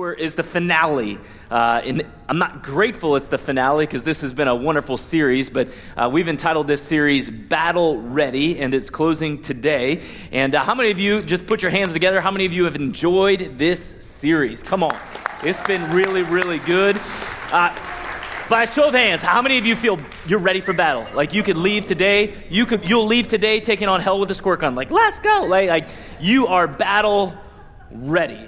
We're, is the finale. Uh, and I'm not grateful it's the finale because this has been a wonderful series, but uh, we've entitled this series Battle Ready, and it's closing today. And uh, how many of you, just put your hands together, how many of you have enjoyed this series? Come on. It's been really, really good. Uh, by a show of hands, how many of you feel you're ready for battle? Like you could leave today, you could, you'll leave today taking on hell with a squirt gun. Like, let's go. Like, like you are battle ready.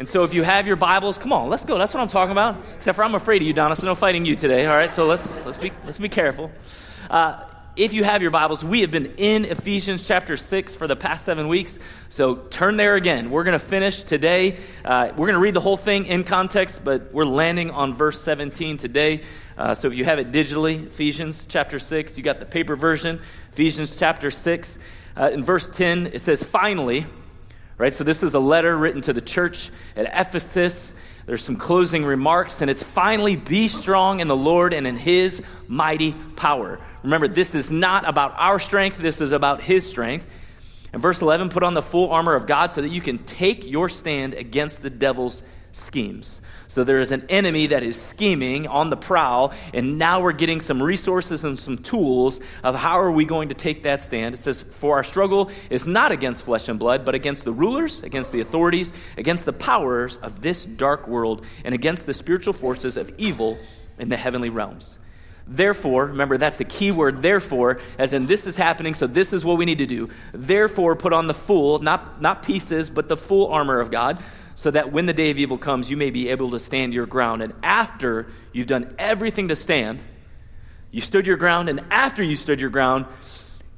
And so if you have your Bibles, come on, let's go. That's what I'm talking about. Except for I'm afraid of you, Donna, so no fighting you today. All right, so let's, let's, be, let's be careful. Uh, if you have your Bibles, we have been in Ephesians chapter 6 for the past seven weeks. So turn there again. We're going to finish today. Uh, we're going to read the whole thing in context, but we're landing on verse 17 today. Uh, so if you have it digitally, Ephesians chapter 6, you got the paper version, Ephesians chapter 6. Uh, in verse 10, it says, Finally, right? So this is a letter written to the church at Ephesus. There's some closing remarks, and it's finally be strong in the Lord and in his mighty power. Remember, this is not about our strength, this is about his strength. And verse 11, put on the full armor of God so that you can take your stand against the devil's schemes. So there is an enemy that is scheming on the prowl, and now we're getting some resources and some tools of how are we going to take that stand. It says, For our struggle is not against flesh and blood, but against the rulers, against the authorities, against the powers of this dark world, and against the spiritual forces of evil in the heavenly realms. Therefore, remember that's the key word, therefore, as in this is happening, so this is what we need to do. Therefore, put on the full, not, not pieces, but the full armor of God so that when the day of evil comes, you may be able to stand your ground. And after you've done everything to stand, you stood your ground, and after you stood your ground,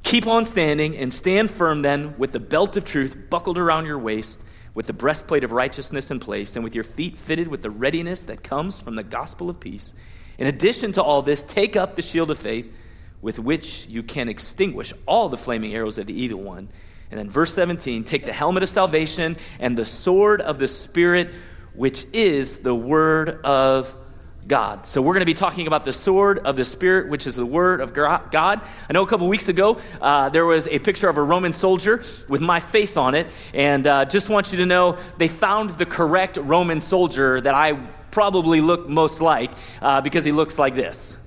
keep on standing and stand firm then with the belt of truth buckled around your waist, with the breastplate of righteousness in place, and with your feet fitted with the readiness that comes from the gospel of peace. In addition to all this, take up the shield of faith with which you can extinguish all the flaming arrows of the evil one and then verse 17 take the helmet of salvation and the sword of the Spirit, which is the word of God. So we're going to be talking about the sword of the Spirit, which is the word of God. I know a couple weeks ago uh, there was a picture of a Roman soldier with my face on it, and uh, just want you to know they found the correct Roman soldier that I probably look most like uh, because he looks like this.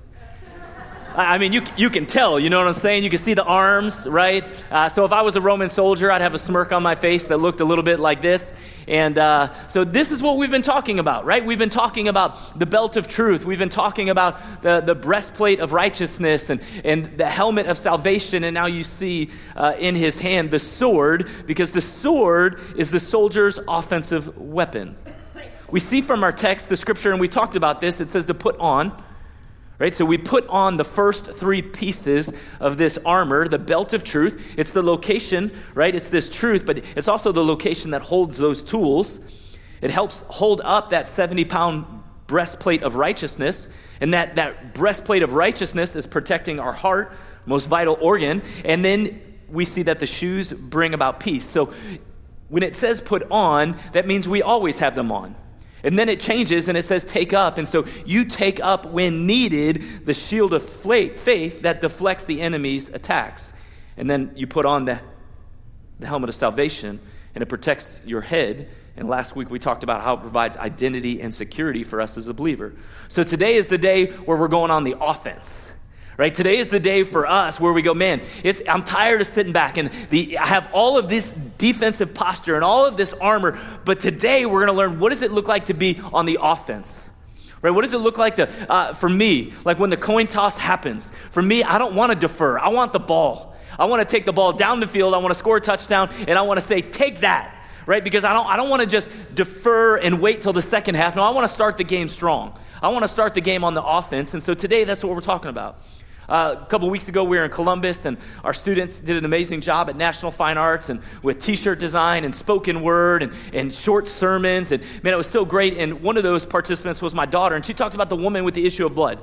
I mean, you, you can tell, you know what I'm saying? You can see the arms, right? Uh, so if I was a Roman soldier, I'd have a smirk on my face that looked a little bit like this. And uh, so this is what we've been talking about, right? We've been talking about the belt of truth. We've been talking about the, the breastplate of righteousness and, and the helmet of salvation. And now you see uh, in his hand the sword, because the sword is the soldier's offensive weapon. We see from our text, the scripture, and we talked about this, it says to put on Right? So we put on the first three pieces of this armor, the belt of truth. It's the location, right? It's this truth, but it's also the location that holds those tools. It helps hold up that 70 pound breastplate of righteousness. And that, that breastplate of righteousness is protecting our heart, most vital organ. And then we see that the shoes bring about peace. So when it says put on, that means we always have them on. And then it changes and it says take up. And so you take up when needed the shield of faith that deflects the enemy's attacks. And then you put on the, the helmet of salvation and it protects your head. And last week we talked about how it provides identity and security for us as a believer. So today is the day where we're going on the offense right? Today is the day for us where we go, man, I'm tired of sitting back and the, I have all of this defensive posture and all of this armor, but today we're going to learn what does it look like to be on the offense? Right? What does it look like to, uh, for me, like when the coin toss happens? For me, I don't want to defer. I want the ball. I want to take the ball down the field. I want to score a touchdown, and I want to say, take that right? Because I don't, I don't want to just defer and wait till the second half. No, I want to start the game strong. I want to start the game on the offense. And so today, that's what we're talking about. Uh, a couple weeks ago, we were in Columbus, and our students did an amazing job at National Fine Arts and with t shirt design and spoken word and, and short sermons. And man, it was so great. And one of those participants was my daughter, and she talked about the woman with the issue of blood.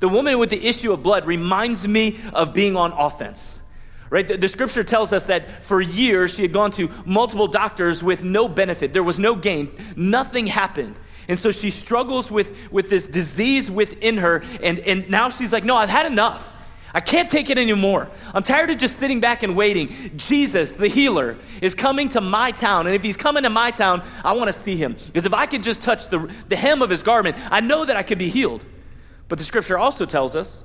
The woman with the issue of blood reminds me of being on offense. Right? The, the, scripture tells us that for years she had gone to multiple doctors with no benefit. There was no gain. Nothing happened. And so she struggles with, with this disease within her. And, and now she's like, no, I've had enough. I can't take it anymore. I'm tired of just sitting back and waiting. Jesus, the healer, is coming to my town. And if he's coming to my town, I want to see him. Because if I could just touch the, the hem of his garment, I know that I could be healed. But the scripture also tells us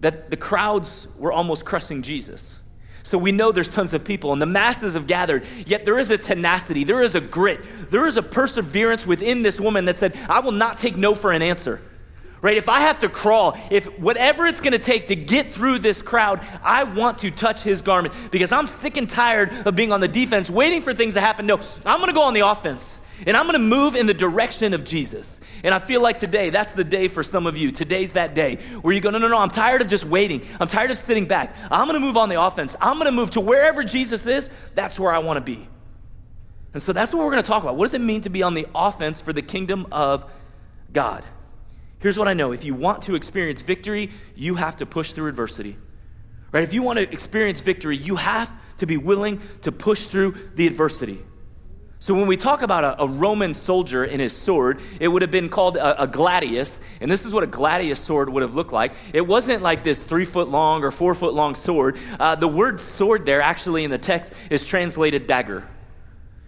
that the crowds were almost crushing Jesus. So we know there's tons of people and the masses have gathered, yet there is a tenacity, there is a grit, there is a perseverance within this woman that said, I will not take no for an answer. Right? If I have to crawl, if whatever it's going to take to get through this crowd, I want to touch his garment because I'm sick and tired of being on the defense, waiting for things to happen. No, I'm going to go on the offense. And I'm going to move in the direction of Jesus. And I feel like today, that's the day for some of you. Today's that day where you go, no, no, no, I'm tired of just waiting. I'm tired of sitting back. I'm going to move on the offense. I'm going to move to wherever Jesus is. That's where I want to be. And so that's what we're going to talk about. What does it mean to be on the offense for the kingdom of God? Here's what I know if you want to experience victory, you have to push through adversity. Right? If you want to experience victory, you have to be willing to push through the adversity. So, when we talk about a, a, Roman soldier and his sword, it would have been called a, a, gladius. And this is what a gladius sword would have looked like. It wasn't like this three foot long or four foot long sword. Uh, the word sword there, actually, in the text, is translated dagger.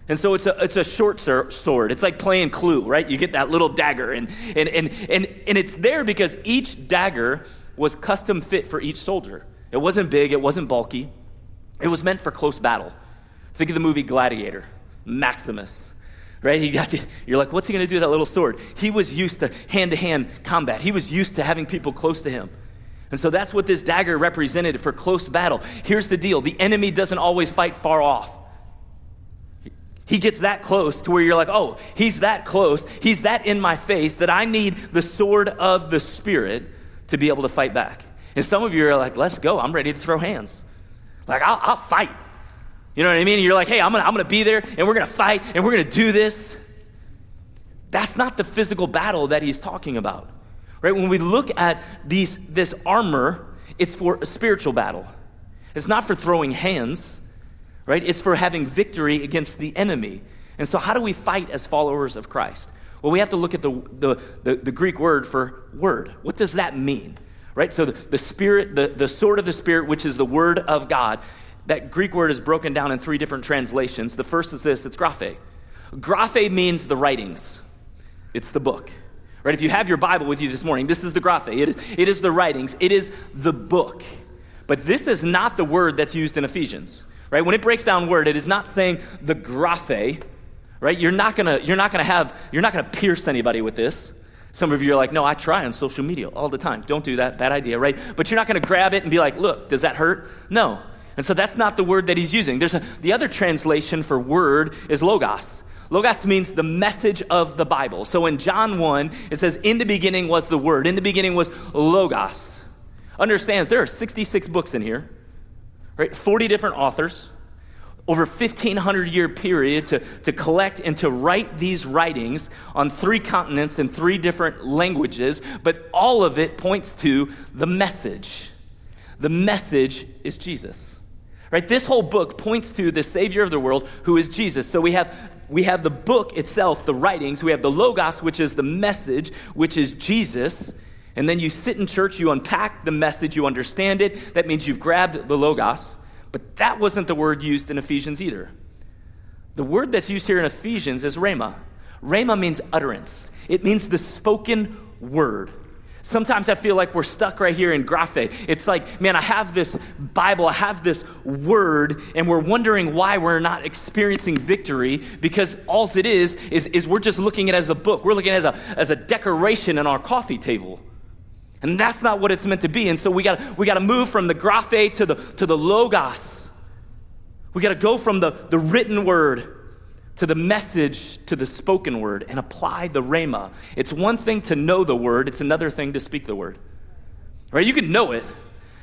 And so it's a, it's a short sword. It's like playing Clue, right? You get that little dagger. And, and, and, and, and it's there because each dagger was custom fit for each soldier. It wasn't big, it wasn't bulky, it was meant for close battle. Think of the movie Gladiator. Maximus. Right? He got to, you're like, what's he going to do with that little sword? He was used to hand to hand combat, he was used to having people close to him. And so that's what this dagger represented for close battle. Here's the deal the enemy doesn't always fight far off. He gets that close to where you're like, oh, he's that close. He's that in my face that I need the sword of the Spirit to be able to fight back. And some of you are like, let's go. I'm ready to throw hands. Like, I'll, I'll fight. You know what I mean? You're like, hey, I'm gonna, I'm gonna be there and we're gonna fight and we're gonna do this. That's not the physical battle that he's talking about. Right? When we look at these, this armor, it's for a spiritual battle. It's not for throwing hands, right? It's for having victory against the enemy. And so, how do we fight as followers of Christ? Well, we have to look at the, the, the, the Greek word for word. What does that mean? Right? So, the, the spirit, the, the sword of the spirit, which is the word of God, that Greek word is broken down in three different translations. The first is this it's graphe. Graphe means the writings, it's the book. Right? If you have your Bible with you this morning, this is the graphe. It is, it is the writings, it is the book. But this is not the word that's used in Ephesians. Right? When it breaks down word, it is not saying the graphe. Right? You're not gonna, you're not gonna have, you're not gonna pierce anybody with this. Some of you are like, no, I try on social media all the time. Don't do that. Bad idea, right? But you're not going to grab it and be like, look, does that hurt? No. And so that's not the word that he's using. There's a, the other translation for word is logos. Logos means the message of the Bible. So in John 1, it says, In the beginning was the Word. In the beginning was Logos. Understands there are 66 books in here, right? 40 different authors, over 1,500 year period to, to collect and to write these writings on three continents in three different languages, but all of it points to the message. The message is Jesus. Right? This whole book points to the Savior of the world, who is Jesus. So we have, we have the book itself, the writings. We have the Logos, which is the message, which is Jesus. And then you sit in church, you unpack the message, you understand it. That means you've grabbed the Logos. But that wasn't the word used in Ephesians either. The word that's used here in Ephesians is rhema. Rhema means utterance, it means the spoken word. Sometimes I feel like we're stuck right here in graphe. It's like, man, I have this Bible, I have this word, and we're wondering why we're not experiencing victory because all it is, is, is we're just looking at it as a book. We're looking at it as a, as a decoration on our coffee table. And that's not what it's meant to be. And so we got we got to move from the graphe to the, to the logos. We got to go from the, the written word to the message, to the spoken word, and apply the rhema. It's one thing to know the word, it's another thing to speak the word. Right? You can know it,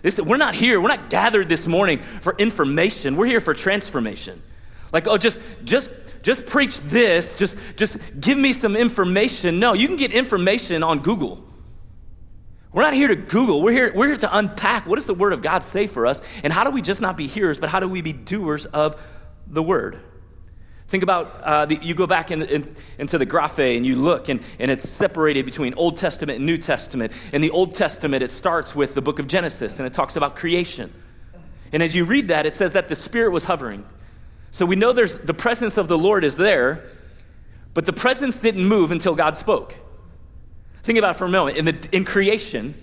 This, we're not here, we're not gathered this morning for information. We're here for transformation. Like, oh, just, just, just preach this, just, just give me some information. No, you can get information on Google. We're not here to Google. We're here, we're here to unpack what does the Word of God say for us, and how do we just not be hearers, but how do we be doers of the Word? Think about uh, the, you go back in, in, into the Graphe and you look, and, and it's separated between Old Testament and New Testament. In the Old Testament, it starts with the book of Genesis, and it talks about creation. And as you read that, it says that the Spirit was hovering. So we know there's the presence of the Lord is there, but the presence didn't move until God spoke. Think about it for a moment. In, the, in creation,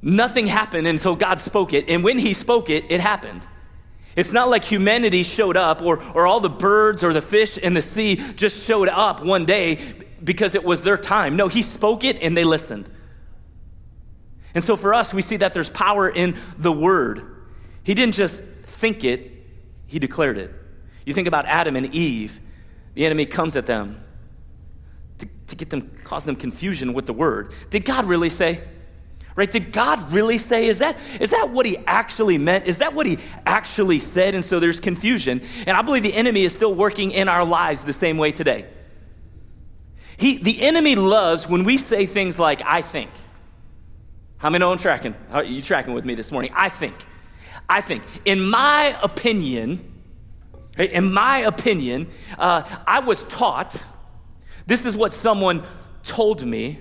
nothing happened until God spoke it, and when He spoke it, it happened. It's not like humanity showed up or, or all the birds or the fish in the sea just showed up one day because it was their time. No, he spoke it and they listened. And so for us, we see that there's power in the word. He didn't just think it, he declared it. You think about Adam and Eve, the enemy comes at them to, to get them, cause them confusion with the word. Did God really say? Right? Did God really say? Is that, is that what he actually meant? Is that what he actually said? And so there's confusion. And I believe the enemy is still working in our lives the same way today. He, the enemy loves when we say things like, I think. How many know I'm tracking? Are you tracking with me this morning? I think. I think. In my opinion, in my opinion, uh, I was taught, this is what someone told me.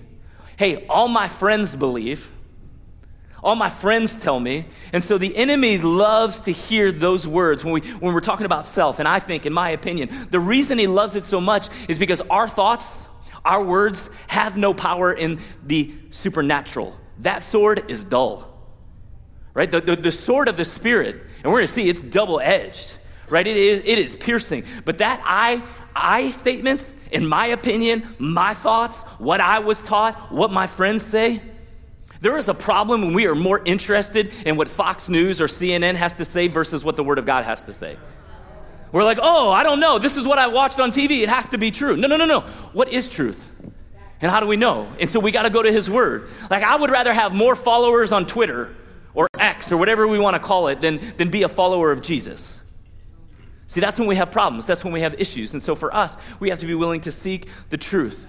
Hey, all my friends believe. All my friends tell me. And so the enemy loves to hear those words when, we, when we're talking about self. And I think, in my opinion, the reason he loves it so much is because our thoughts, our words, have no power in the supernatural. That sword is dull, right? The, the, the sword of the Spirit, and we're going to see it's double edged, right? It is, it is piercing. But that I, I statements, in my opinion, my thoughts, what I was taught, what my friends say, there is a problem when we are more interested in what Fox News or CNN has to say versus what the Word of God has to say. We're like, oh, I don't know. This is what I watched on TV. It has to be true. No, no, no, no. What is truth? And how do we know? And so we got to go to His Word. Like, I would rather have more followers on Twitter or X or whatever we want to call it than, than be a follower of Jesus. See, that's when we have problems. That's when we have issues. And so for us, we have to be willing to seek the truth.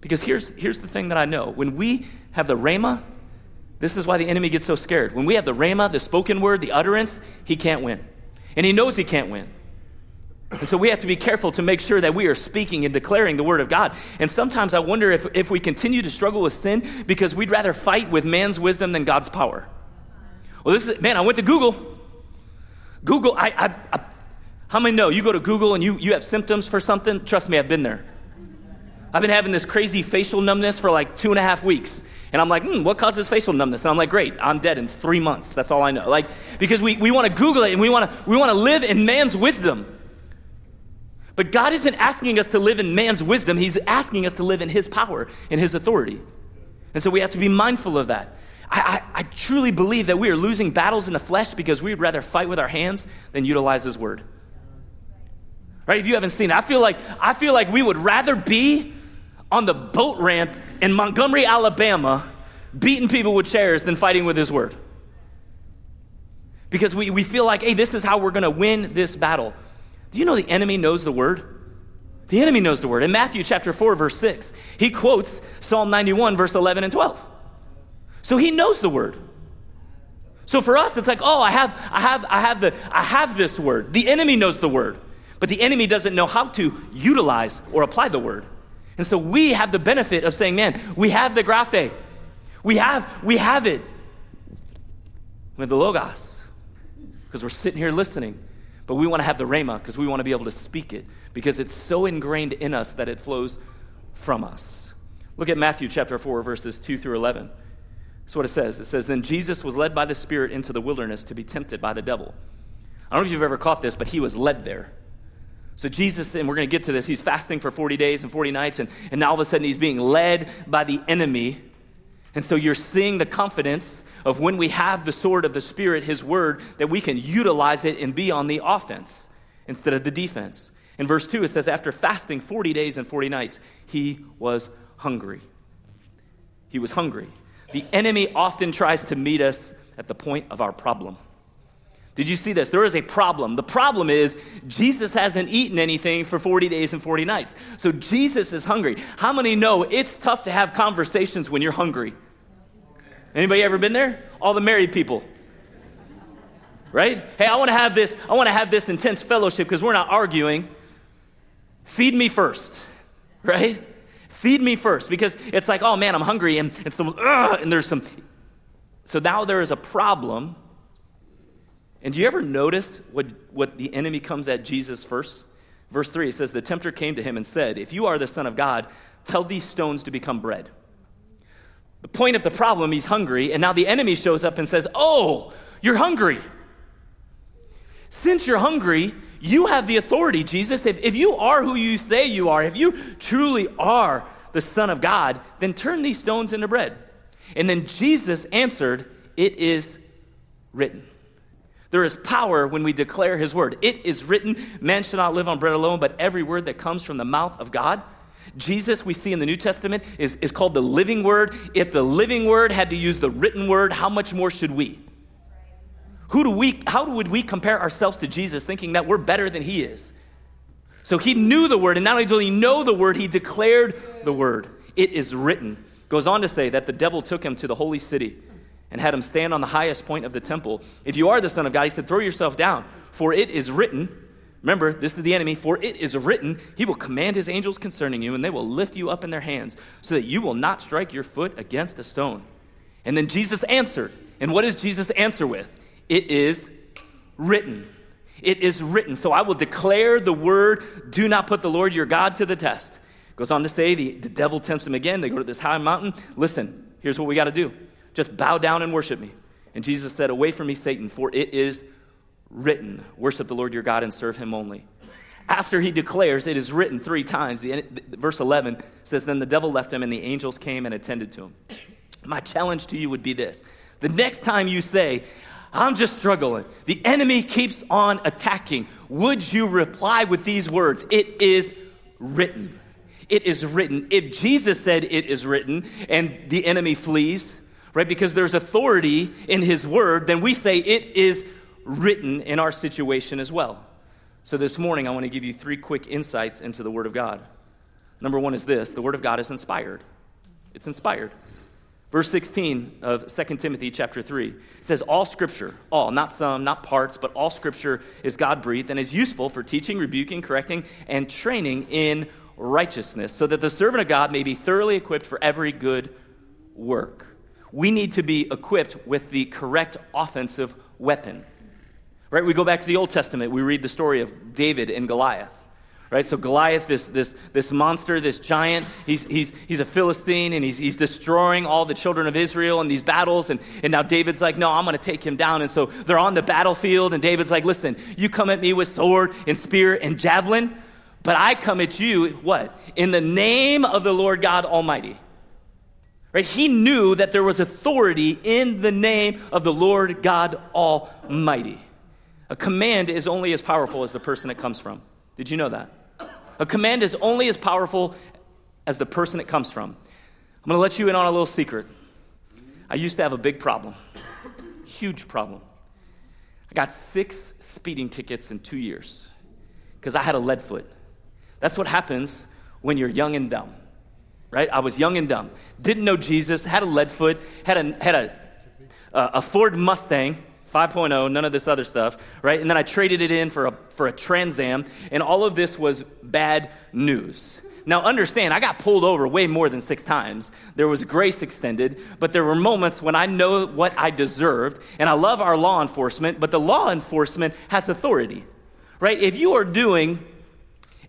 Because here's, here's the thing that I know when we have the rhema, this is why the enemy gets so scared. When we have the rhema, the spoken word, the utterance, he can't win. And he knows he can't win. And so we have to be careful to make sure that we are speaking and declaring the word of God. And sometimes I wonder if, if we continue to struggle with sin because we'd rather fight with man's wisdom than God's power. Well, this is, man, I went to Google. Google, I, I, I how many know you go to Google and you, you have symptoms for something? Trust me, I've been there. I've been having this crazy facial numbness for like two and a half weeks. And I'm like, hmm, what causes facial numbness? And I'm like, great, I'm dead in three months. That's all I know. Like, because we, we want to Google it and we want to we want to live in man's wisdom. But God isn't asking us to live in man's wisdom, He's asking us to live in His power and His authority. And so we have to be mindful of that. I, I, I truly believe that we are losing battles in the flesh because we'd rather fight with our hands than utilize His word. Right? If you haven't seen it, I feel like I feel like we would rather be on the boat ramp in Montgomery, Alabama, beating people with chairs than fighting with his word. Because we, we feel like, hey, this is how we're going to win this battle. Do you know the enemy knows the word? The enemy knows the word. In Matthew chapter 4, verse 6, he quotes Psalm 91, verse 11 and 12. So he knows the word. So for us, it's like, oh, I have, I have, I have the, I have this word. The enemy knows the word, but the enemy doesn't know how to utilize or apply the word. And so we have the benefit of saying, man, we have the graphe. We have, we have it. with the logos. Because we're sitting here listening. But we want to have the rhema because we want to be able to speak it. Because it's so ingrained in us that it flows from us. Look at Matthew chapter 4, verses 2 through 11. That's what it says. It says, Then Jesus was led by the Spirit into the wilderness to be tempted by the devil. I don't know if you've ever caught this, but he was led there. So, Jesus, and we're going to get to this, he's fasting for 40 days and 40 nights, and, and now all of a sudden he's being led by the enemy. And so you're seeing the confidence of when we have the sword of the Spirit, his word, that we can utilize it and be on the offense instead of the defense. In verse 2, it says, After fasting 40 days and 40 nights, he was hungry. He was hungry. The enemy often tries to meet us at the point of our problem. Did you see this? There is a problem. The problem is Jesus hasn't eaten anything for 40 days and 40 nights. So Jesus is hungry. How many know it's tough to have conversations when you're hungry? Anybody ever been there? All the married people. Right? Hey, I want to have this I want to have this intense fellowship because we're not arguing. Feed me first. Right? Feed me first because it's like, "Oh man, I'm hungry and it's some and there's some So now there is a problem and do you ever notice what, what the enemy comes at Jesus first? Verse 3 it says, The tempter came to him and said, If you are the Son of God, tell these stones to become bread. The point of the problem, he's hungry, and now the enemy shows up and says, Oh, you're hungry. Since you're hungry, you have the authority, Jesus. If, if you are who you say you are, if you truly are the Son of God, then turn these stones into bread. And then Jesus answered, It is written. There is power when we declare his word. It is written, man shall not live on bread alone, but every word that comes from the mouth of God. Jesus, we see in the New Testament, is, is called the living word. If the living word had to use the written word, how much more should we? Who do we how would we compare ourselves to Jesus thinking that we're better than he is? So he knew the word, and not only did he know the word, he declared the word. It is written. Goes on to say that the devil took him to the holy city and had him stand on the highest point of the temple. If you are the Son of God, he said, throw yourself down, for it is written. Remember, this is the enemy. For it is written, He will command His angels concerning you, and they will lift you up in their hands, so that you will not strike your foot against a stone. And then Jesus answered. And what does Jesus answer with? It is written. It is written. So I will declare the word, do not put the Lord your God to the test. Goes on to say, the, the devil tempts him again. They go to this high mountain. Listen, here's what we got to do just bow down and worship me. And Jesus said, Away from me, Satan, for it is written, Worship the Lord your God and serve him only. After he declares, it is written three times, the, verse 11 says, Then the devil left him and the angels came and attended to him. My challenge to you would be this the next time you say, I'm just struggling, the enemy keeps on attacking, would you reply with these words? It is written. It is written. If Jesus said it is written and the enemy flees, right? Because there's authority in His Word, then we say it is written in our situation as well. So this morning, I want to give you three quick insights into the Word of God. Number one is this the Word of God is inspired. It's inspired. Verse 16 of 2 Timothy chapter 3 says, All scripture, all, not some, not parts, but all scripture is God breathed and is useful for teaching, rebuking, correcting, and training in righteousness, so that the servant of God may be thoroughly equipped for every good work we need to be equipped with the correct offensive weapon. Right? We go back to the Old Testament, we read the story of David and Goliath. Right? So Goliath, this, this, this monster, this giant, he's, he's, he's a Philistine and he's, he's destroying all the children of Israel in these battles. And, and now David's like, no, I'm going to take him down. And so they're on the battlefield and David's like, listen, you come at me with sword and spear and javelin, but I come at you, what? In the name of the Lord God Almighty. Right? He knew that there was authority in the name of the Lord God Almighty. A command is only as powerful as the person it comes from. Did you know that? A command is only as powerful as the person it comes from. I'm going to let you in on a little secret. I used to have a big problem, huge problem. I got six speeding tickets in two years because I had a lead foot. That's what happens when you're young and dumb right? I was young and dumb, didn't know Jesus, had a lead foot, had a, had a, uh, a Ford Mustang 5.0, none of this other stuff, right? And then I traded it in for a, for a Trans Am, and all of this was bad news. Now, understand, I got pulled over way more than six times. There was grace extended, but there were moments when I know what I deserved, and I love our law enforcement, but the law enforcement has authority, right? If you are doing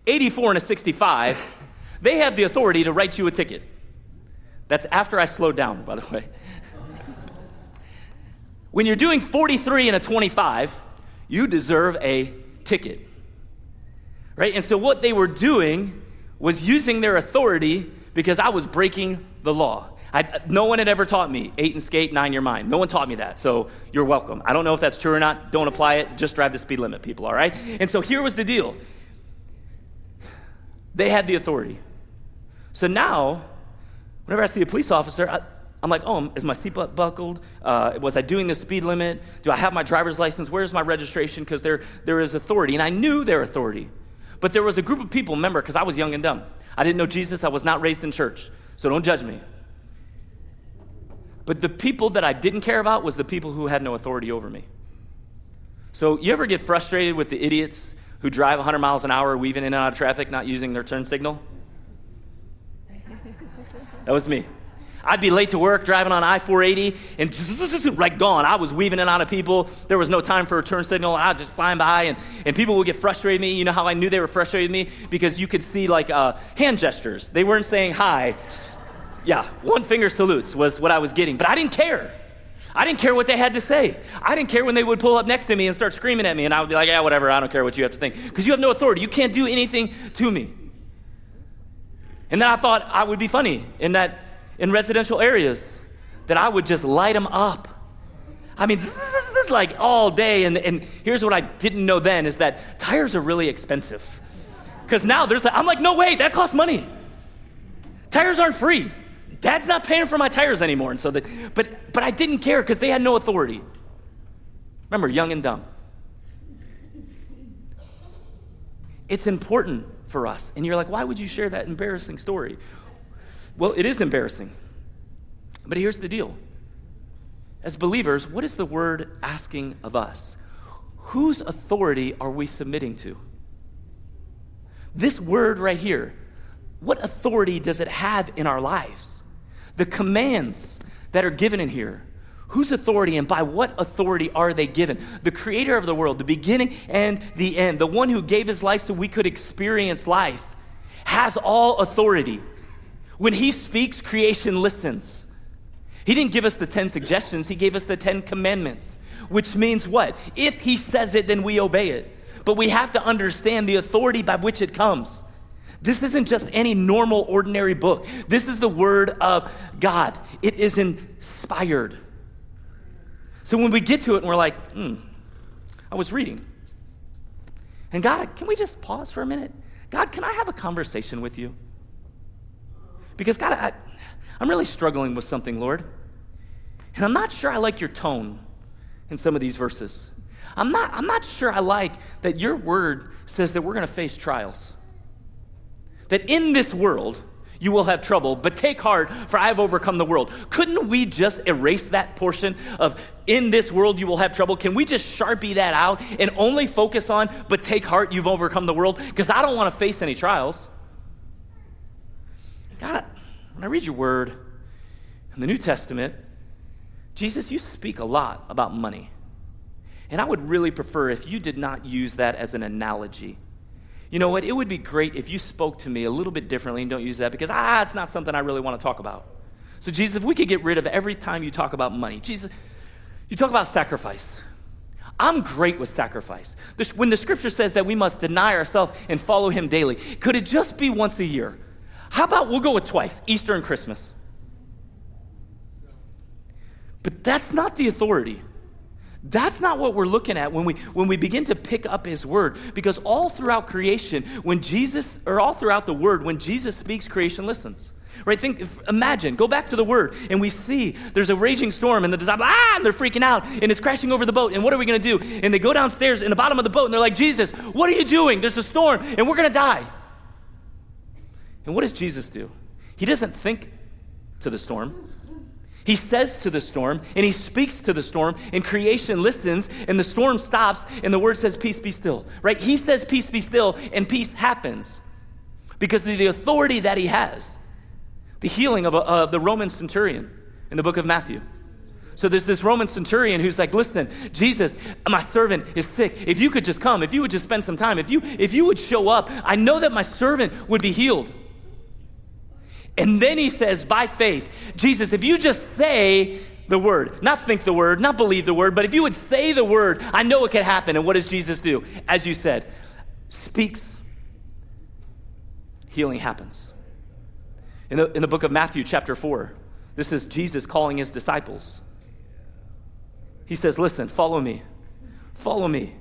84 and a 65, they have the authority to write you a ticket. That's after I slowed down, by the way. when you're doing 43 and a 25, you deserve a ticket. Right? And so what they were doing was using their authority because I was breaking the law. I, no one had ever taught me eight and skate, nine your mind. No one taught me that. So you're welcome. I don't know if that's true or not. Don't apply it. Just drive the speed limit, people, all right? And so here was the deal they had the authority. So now, whenever I see a police officer, I, I'm like, oh, is my seatbelt buckled? Uh, was I doing the speed limit? Do I have my driver's license? Where's my registration? Because there, there is authority. And I knew their authority. But there was a group of people, remember, because I was young and dumb. I didn't know Jesus. I was not raised in church. So don't judge me. But the people that I didn't care about was the people who had no authority over me. So you ever get frustrated with the idiots who drive 100 miles an hour weaving in and out of traffic, not using their turn signal? That was me. I'd be late to work driving on I 480 and like gone. I was weaving in out of people. There was no time for a turn signal. I'd just flying by and, and people would get frustrated with me. You know how I knew they were frustrated with me? Because you could see like uh, hand gestures. They weren't saying hi. Yeah, one finger salutes was what I was getting, but I didn't care. I didn't care what they had to say. I didn't care when they would pull up next to me and start screaming at me, and I would be like, yeah, whatever, I don't care what you have to think. Because you have no authority. You can't do anything to me. And then I thought I would be funny in that in residential areas that I would just light them up. I mean, this is like all day. And, and here's what I didn't know then is that tires are really expensive. Because now there's, I'm like, no way, that costs money. Tires aren't free. Dad's not paying for my tires anymore. And so that, but, but I didn't care because they had no authority. Remember, young and dumb. It's important for us. And you're like, why would you share that embarrassing story? Well, it is embarrassing. But here's the deal as believers, what is the word asking of us? Whose authority are we submitting to? This word right here, what authority does it have in our lives? The commands that are given in here, whose authority and by what authority are they given? The creator of the world, the beginning and the end, the one who gave his life so we could experience life, has all authority. When he speaks, creation listens. He didn't give us the 10 suggestions, he gave us the 10 commandments, which means what? If he says it, then we obey it. But we have to understand the authority by which it comes. This isn't just any normal, ordinary book. This is the Word of God. It is inspired. So when we get to it and we're like, hmm, I was reading. And God, can we just pause for a minute? God, can I have a conversation with you? Because, God, I, I'm really struggling with something, Lord. And I'm not sure I like your tone in some of these verses. I'm not, I'm not sure I like that your word says that we're going to face trials. That in this world, you will have trouble, but take heart, for I have overcome the world. Couldn't we just erase that portion of in this world you will have trouble? Can we just sharpie that out and only focus on, but take heart, you've overcome the world? Because I don't want to face any trials. God, when I read your word in the New Testament, Jesus, you speak a lot about money. And I would really prefer if you did not use that as an analogy. You know what? It would be great if you spoke to me a little bit differently and don't use that because, ah, it's not something I really want to talk about. So, Jesus, if we could get rid of every time you talk about money, Jesus, you talk about sacrifice. I'm great with sacrifice. When the scripture says that we must deny ourselves and follow him daily, could it just be once a year? How about we'll go with twice Easter and Christmas? But that's not the authority. That's not what we're looking at when we when we begin to pick up his word because all throughout creation when Jesus or all throughout the word when Jesus speaks creation listens. Right? Think imagine go back to the word and we see there's a raging storm and the disciples ah and they're freaking out and it's crashing over the boat and what are we going to do? And they go downstairs in the bottom of the boat and they're like Jesus, what are you doing? There's a storm and we're going to die. And what does Jesus do? He doesn't think to the storm. He says to the storm and he speaks to the storm, and creation listens, and the storm stops, and the word says, Peace be still. Right? He says, Peace be still, and peace happens because of the authority that he has. The healing of, a, of the Roman centurion in the book of Matthew. So there's this Roman centurion who's like, listen, Jesus, my servant is sick. If you could just come, if you would just spend some time, if you if you would show up, I know that my servant would be healed. And then he says, by faith, Jesus, if you just say the word, not think the word, not believe the word, but if you would say the word, I know it could happen. And what does Jesus do? As you said, speaks, healing happens. In the, in the book of Matthew, chapter 4, this is Jesus calling his disciples. He says, Listen, follow me. Follow me.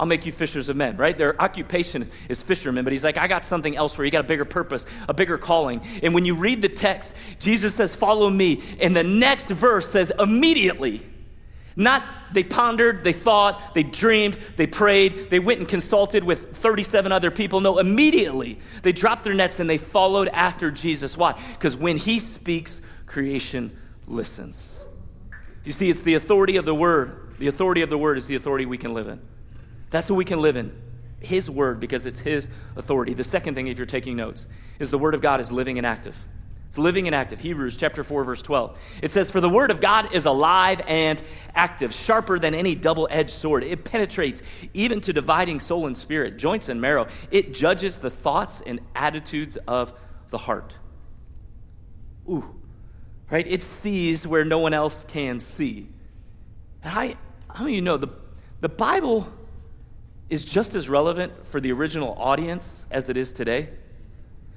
I'll make you fishers of men, right? Their occupation is fishermen, but he's like, I got something else for you. You got a bigger purpose, a bigger calling. And when you read the text, Jesus says, Follow me. And the next verse says, Immediately. Not they pondered, they thought, they dreamed, they prayed, they went and consulted with 37 other people. No, immediately they dropped their nets and they followed after Jesus. Why? Because when he speaks, creation listens. You see, it's the authority of the word. The authority of the word is the authority we can live in. That's what we can live in. His word, because it's his authority. The second thing, if you're taking notes, is the word of God is living and active. It's living and active. Hebrews chapter 4, verse 12. It says, For the word of God is alive and active, sharper than any double edged sword. It penetrates even to dividing soul and spirit, joints and marrow. It judges the thoughts and attitudes of the heart. Ooh, right? It sees where no one else can see. how, how of you know the, the Bible is just as relevant for the original audience as it is today?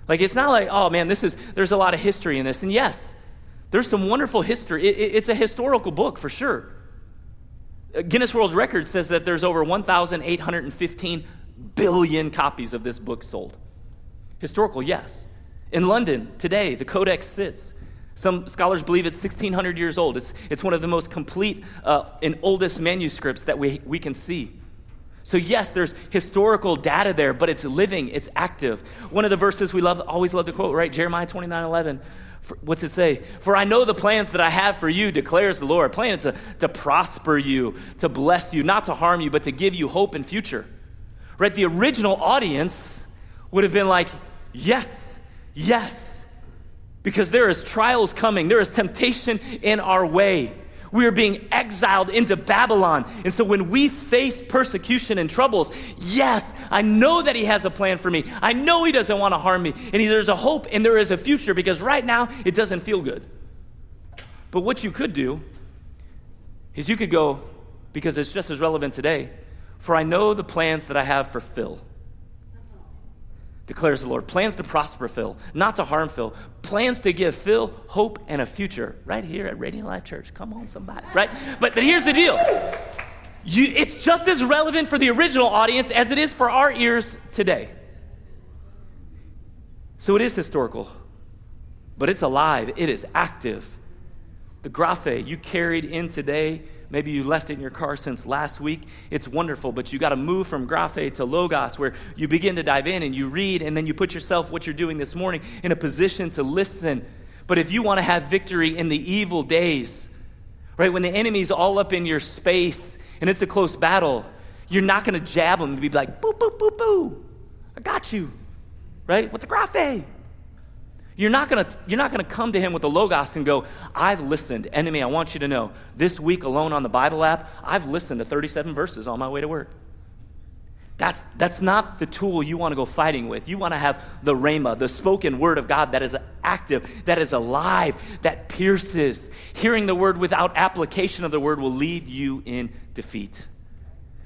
Like, it's not like, oh man, this is, there's a lot of history in this. And yes, there's some wonderful history. It, it, it's a historical book for sure. Uh, Guinness World Record says that there's over 1,815 billion copies of this book sold. Historical, yes. In London today, the Codex sits. Some scholars believe it's 1,600 years old. It's, it's one of the most complete uh, and oldest manuscripts that we, we can see. So, yes, there's historical data there, but it's living, it's active. One of the verses we love, always love to quote, right? Jeremiah 29 11. For, what's it say? For I know the plans that I have for you, declares the Lord. Plans to, to prosper you, to bless you, not to harm you, but to give you hope and future. Right? The original audience would have been like, yes, yes, because there is trials coming, there is temptation in our way. We are being exiled into Babylon. And so when we face persecution and troubles, yes, I know that He has a plan for me. I know He doesn't want to harm me. And there's a hope and there is a future because right now it doesn't feel good. But what you could do is you could go, because it's just as relevant today, for I know the plans that I have for Phil declares the Lord. Plans to prosper Phil, not to harm Phil. Plans to give Phil hope and a future right here at Radiant Life Church. Come on, somebody, right? But, but here's the deal you, it's just as relevant for the original audience as it is for our ears today. So it is historical, but it's alive, it is active. The graphe you carried in today Maybe you left it in your car since last week. It's wonderful, but you got to move from graphe to logos, where you begin to dive in and you read, and then you put yourself, what you're doing this morning, in a position to listen. But if you want to have victory in the evil days, right, when the enemy's all up in your space and it's a close battle, you're not going to jab them and be like, boo, boo, boo, boo. I got you, right? With the graphe. You're not gonna, you're not gonna come to him with the Logos and go, I've listened. Enemy, I want you to know, this week alone on the Bible app, I've listened to 37 verses on my way to work. That's, that's not the tool you want to go fighting with. You want to have the Rhema, the spoken word of God that is active, that is alive, that pierces. Hearing the word without application of the word will leave you in defeat.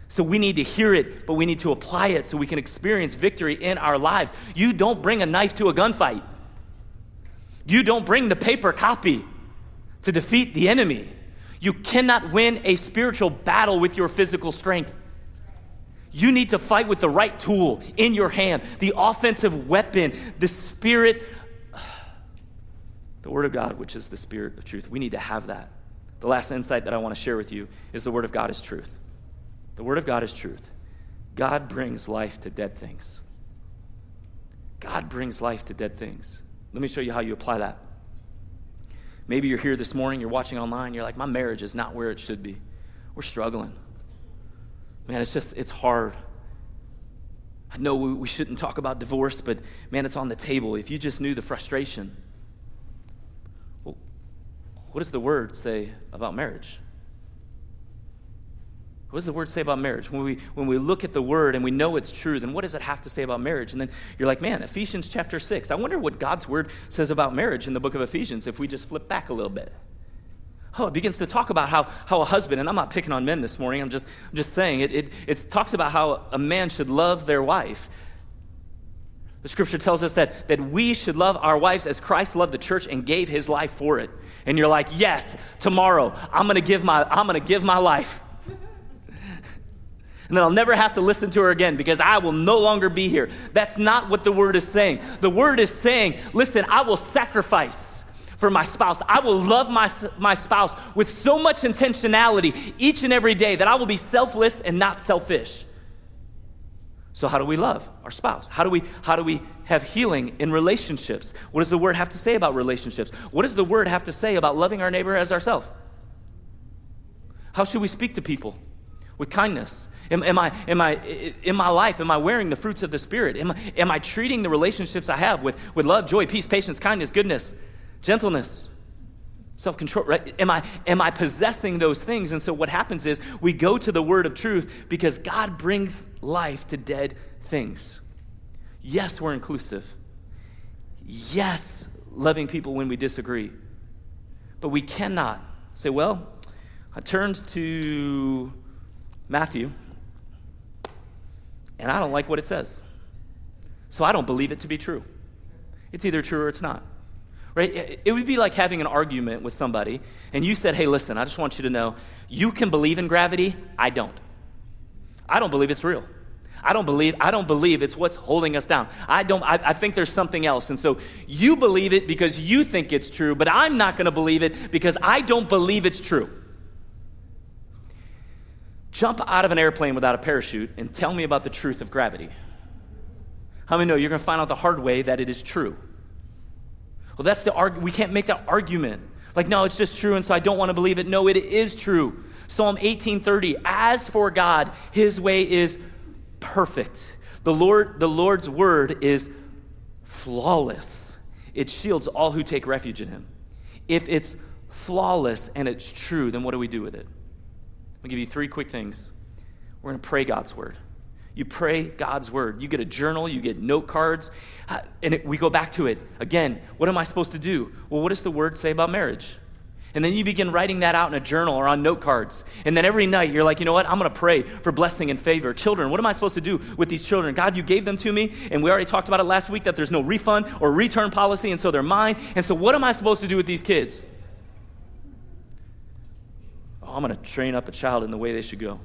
So we need to hear it, but we need to apply it so we can experience victory in our lives. You don't bring a knife to a gunfight. You don't bring the paper copy to defeat the enemy. You cannot win a spiritual battle with your physical strength. You need to fight with the right tool in your hand, the offensive weapon, the spirit, the Word of God, which is the Spirit of truth. We need to have that. The last insight that I want to share with you is the Word of God is truth. The Word of God is truth. God brings life to dead things. God brings life to dead things. Let me show you how you apply that. Maybe you're here this morning, you're watching online, you're like, my marriage is not where it should be. We're struggling. Man, it's just, it's hard. I know we, we shouldn't talk about divorce, but man, it's on the table. If you just knew the frustration, well, what does the word say about marriage? What does the word say about marriage? When we, when we look at the word and we know it's true, then what does it have to say about marriage? And then you're like, man, Ephesians chapter 6. I wonder what God's word says about marriage in the book of Ephesians if we just flip back a little bit. Oh, it begins to talk about how, how a husband, and I'm not picking on men this morning, I'm just, I'm just saying, it, it, it talks about how a man should love their wife. The scripture tells us that, that we should love our wives as Christ loved the church and gave his life for it. And you're like, yes, tomorrow I'm gonna give my, I'm gonna give my life. And then I'll never have to listen to her again because I will no longer be here. That's not what the word is saying. The word is saying, listen, I will sacrifice for my spouse. I will love my, my spouse with so much intentionality each and every day that I will be selfless and not selfish. So how do we love our spouse? How do we how do we have healing in relationships? What does the word have to say about relationships? What does the word have to say about loving our neighbor as ourselves? How should we speak to people? With kindness. Am, am, I, am I, in my life, am I wearing the fruits of the Spirit? Am, am I treating the relationships I have with, with love, joy, peace, patience, kindness, goodness, gentleness, self control? Right? Am, I, am I possessing those things? And so what happens is we go to the word of truth because God brings life to dead things. Yes, we're inclusive. Yes, loving people when we disagree. But we cannot say, well, I turned to Matthew and I don't like what it says. So I don't believe it to be true. It's either true or it's not. Right? It would be like having an argument with somebody, and you said, Hey, listen, I just want you to know you can believe in gravity. I don't. I don't believe it's real. I don't believe, I don't believe it's what's holding us down. I don't, I, I think there's something else. And so you believe it because you think it's true, but I'm not going to believe it because I don't believe it's true. Jump out of an airplane without a parachute and tell me about the truth of gravity. How many know you're going to find out the hard way that it is true? Well, that's the argument. We can't make that argument. Like, no, it's just true, and so I don't want to believe it. No, it is true. Psalm 18:30. As for God, His way is perfect. The Lord, the Lord's word is flawless. It shields all who take refuge in Him. If it's flawless and it's true, then what do we do with it? I'll give you three quick things. We're going to pray God's word. You pray God's word. You get a journal, you get note cards, uh, and it, we go back to it. Again, what am I supposed to do? Well, what does the word say about marriage? And then you begin writing that out in a journal or on note cards. And then every night you're like, you know what? I'm going to pray for blessing and favor. Children, what am I supposed to do with these children? God, you gave them to me. And we already talked about it last week that there's no refund or return policy. And so they're mine. And so what am I supposed to do with these kids? Oh, I'm going to train up a child in the way they should go.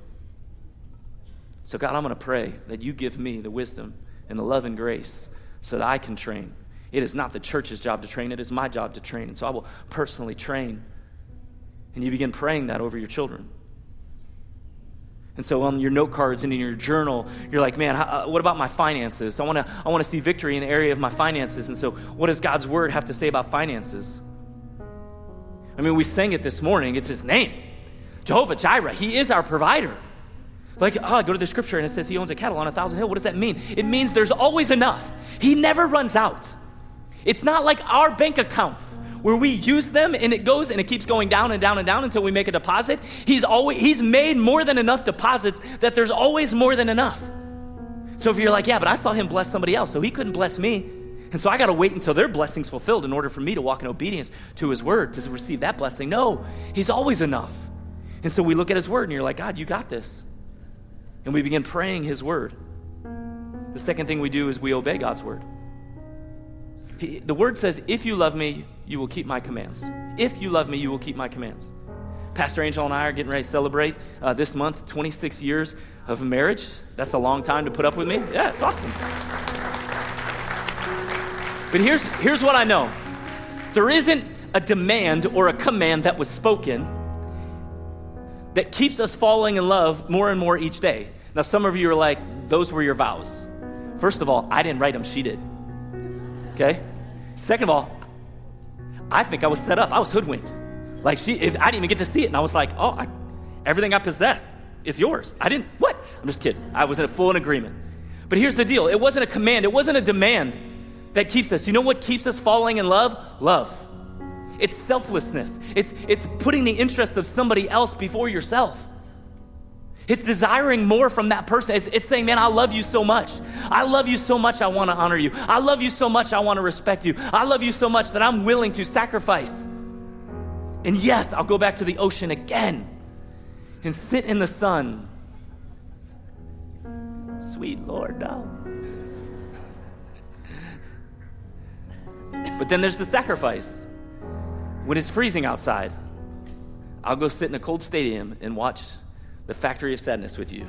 So, God, I'm going to pray that you give me the wisdom and the love and grace so that I can train. It is not the church's job to train, it is my job to train. And so I will personally train. And you begin praying that over your children. And so on your note cards and in your journal, you're like, man, how, uh, what about my finances? I want to I wanna see victory in the area of my finances. And so, what does God's word have to say about finances? I mean, we sang it this morning, it's his name. Jehovah Jireh, He is our provider. Like, oh, I go to the scripture and it says He owns a cattle on a thousand hill. What does that mean? It means there's always enough. He never runs out. It's not like our bank accounts where we use them and it goes and it keeps going down and down and down until we make a deposit. He's always He's made more than enough deposits that there's always more than enough. So if you're like, yeah, but I saw him bless somebody else, so he couldn't bless me. And so I got to wait until their blessing's fulfilled in order for me to walk in obedience to his word to receive that blessing. No, he's always enough. And so we look at his word and you're like, God, you got this. And we begin praying his word. The second thing we do is we obey God's word. He, the word says, If you love me, you will keep my commands. If you love me, you will keep my commands. Pastor Angel and I are getting ready to celebrate uh, this month 26 years of marriage. That's a long time to put up with me. Yeah, it's awesome. But here's, here's what I know there isn't a demand or a command that was spoken that keeps us falling in love more and more each day. Now, some of you are like, those were your vows. First of all, I didn't write them, she did. Okay? Second of all, I think I was set up. I was hoodwinked. Like, she, I didn't even get to see it. And I was like, oh, I, everything I possess is yours. I didn't, what? I'm just kidding. I was in a full in agreement. But here's the deal it wasn't a command, it wasn't a demand that keeps us. You know what keeps us falling in love? Love. It's selflessness. It's, it's putting the interest of somebody else before yourself. It's desiring more from that person. It's, it's, saying, man, I love you so much. I love you so much, I want to honor you. I love you so much, I want to respect you. I love you so much that I'm willing to sacrifice. And yes, I'll go back to the ocean again and sit in the sun. Sweet Lord, no. But then there's the sacrifice. When it's freezing outside, I'll go sit in a cold stadium and watch the factory of sadness with you.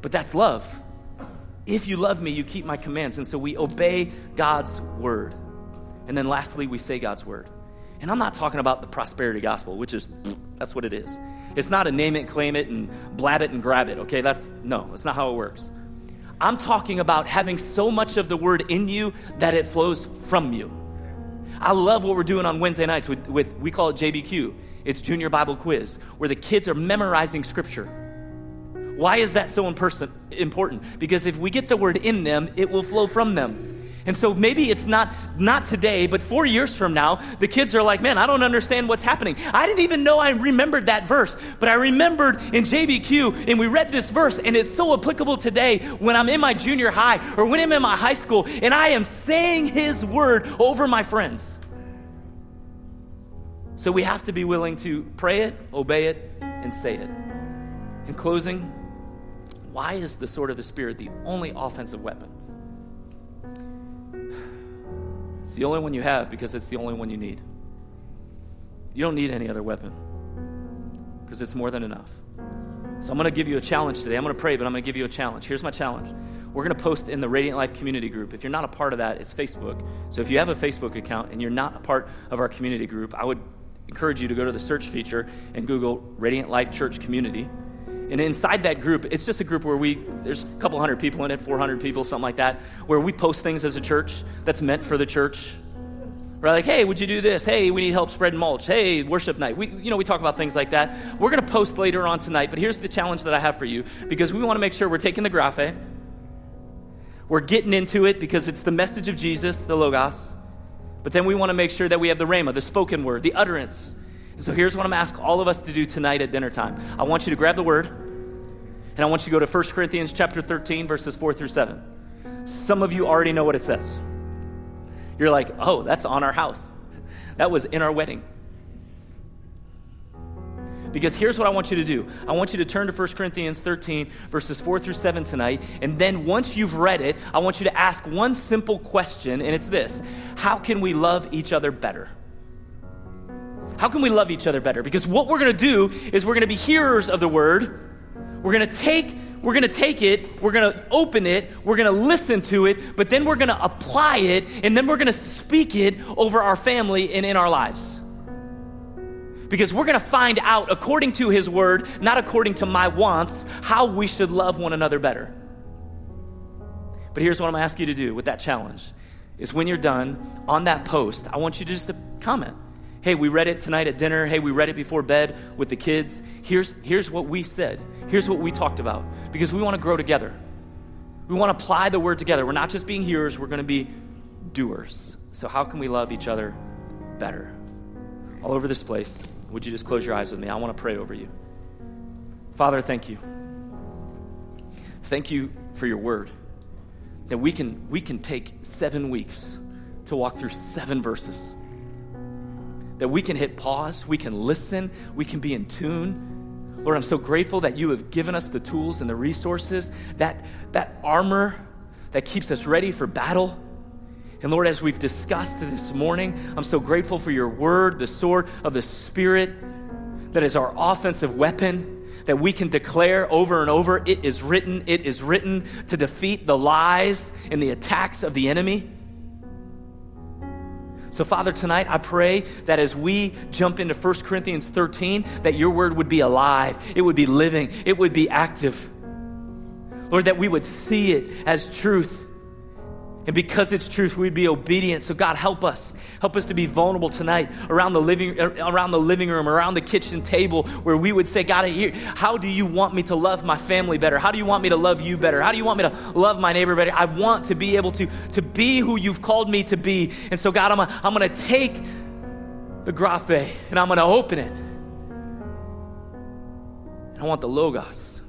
But that's love. If you love me, you keep my commands. And so we obey God's word. And then lastly, we say God's word. And I'm not talking about the prosperity gospel, which is that's what it is. It's not a name it, claim it, and blab it and grab it, okay? That's no, that's not how it works. I'm talking about having so much of the word in you that it flows from you. I love what we're doing on Wednesday nights with, with we call it JBQ. It's Junior Bible Quiz, where the kids are memorizing scripture. Why is that so important? Because if we get the word in them, it will flow from them. And so maybe it's not not today, but 4 years from now, the kids are like, "Man, I don't understand what's happening. I didn't even know I remembered that verse, but I remembered in JBQ and we read this verse and it's so applicable today when I'm in my junior high or when I'm in my high school and I am saying his word over my friends." So we have to be willing to pray it, obey it, and say it. In closing, why is the sword of the Spirit the only offensive weapon? It's the only one you have because it's the only one you need. You don't need any other weapon because it's more than enough. So I'm going to give you a challenge today. I'm going to pray, but I'm going to give you a challenge. Here's my challenge. We're going to post in the Radiant Life community group. If you're not a part of that, it's Facebook. So if you have a Facebook account and you're not a part of our community group, I would encourage you to go to the search feature and Google Radiant Life Church Community. And inside that group, it's just a group where we, there's a couple hundred people in it, 400 people, something like that, where we post things as a church that's meant for the church. We're like, hey, would you do this? Hey, we need help spreading mulch. Hey, worship night. We, you know, we talk about things like that. We're going to post later on tonight, but here's the challenge that I have for you because we want to make sure we're taking the graphe. We're getting into it because it's the message of Jesus, the Logos. But then we want to make sure that we have the Rhema, the spoken word, the utterance and so here's what I'm asking all of us to do tonight at dinner time. I want you to grab the word, and I want you to go to 1 Corinthians chapter 13, verses 4 through 7. Some of you already know what it says. You're like, oh, that's on our house. That was in our wedding. Because here's what I want you to do I want you to turn to 1 Corinthians 13, verses 4 through 7 tonight. And then once you've read it, I want you to ask one simple question, and it's this How can we love each other better? How can we love each other better? Because what we're going to do is we're going to be hearers of the word. We're going to take we're going to take it, we're going to open it, we're going to listen to it, but then we're going to apply it and then we're going to speak it over our family and in our lives. Because we're going to find out according to his word, not according to my wants, how we should love one another better. But here's what I'm going to ask you to do with that challenge is when you're done on that post, I want you to just to comment. Hey, we read it tonight at dinner. Hey, we read it before bed with the kids. Here's, here's what we said. Here's what we talked about. Because we want to grow together. We want to apply the word together. We're not just being hearers, we're going to be doers. So, how can we love each other better? All over this place, would you just close your eyes with me? I want to pray over you. Father, thank you. Thank you for your word. That we can, we can take seven weeks to walk through seven verses that we can hit pause, we can listen, we can be in tune. Lord, I'm so grateful that you have given us the tools and the resources, that, that armor that keeps us ready for battle. And Lord, as we've discussed this morning, I'm so grateful for your word, the sword of the Spirit, that is our offensive weapon, that we can declare over and over it is written, it is written to defeat the lies and the attacks of the enemy. So, Father, tonight I pray that as we jump into 1 Corinthians 13, that your word would be alive, it would be living, it would be active. Lord, that we would see it as truth and because it's truth, we'd be obedient. So God, help us. Help us to be vulnerable tonight around the living, around the living room, around the kitchen table, where we would say, God, here, how do you want me to love my family better? How do you want me to love you better? How do you want me to love my neighbor better? I want to be able to, to be who you've called me to be. And so, God, I'm, I'm to take the graphe and I'm to open it. I want the logos,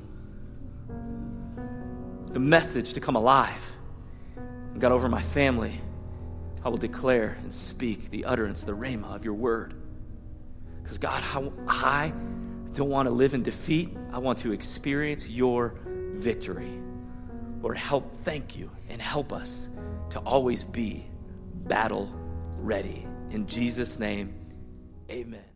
the message to come alive. And God, over my family, I will declare and speak the utterance, the rhema of your word. Because, God, how, I don't want to live in defeat. I want to experience your victory. Lord, help, thank you, and help us to always be battle ready. In Jesus' name, amen.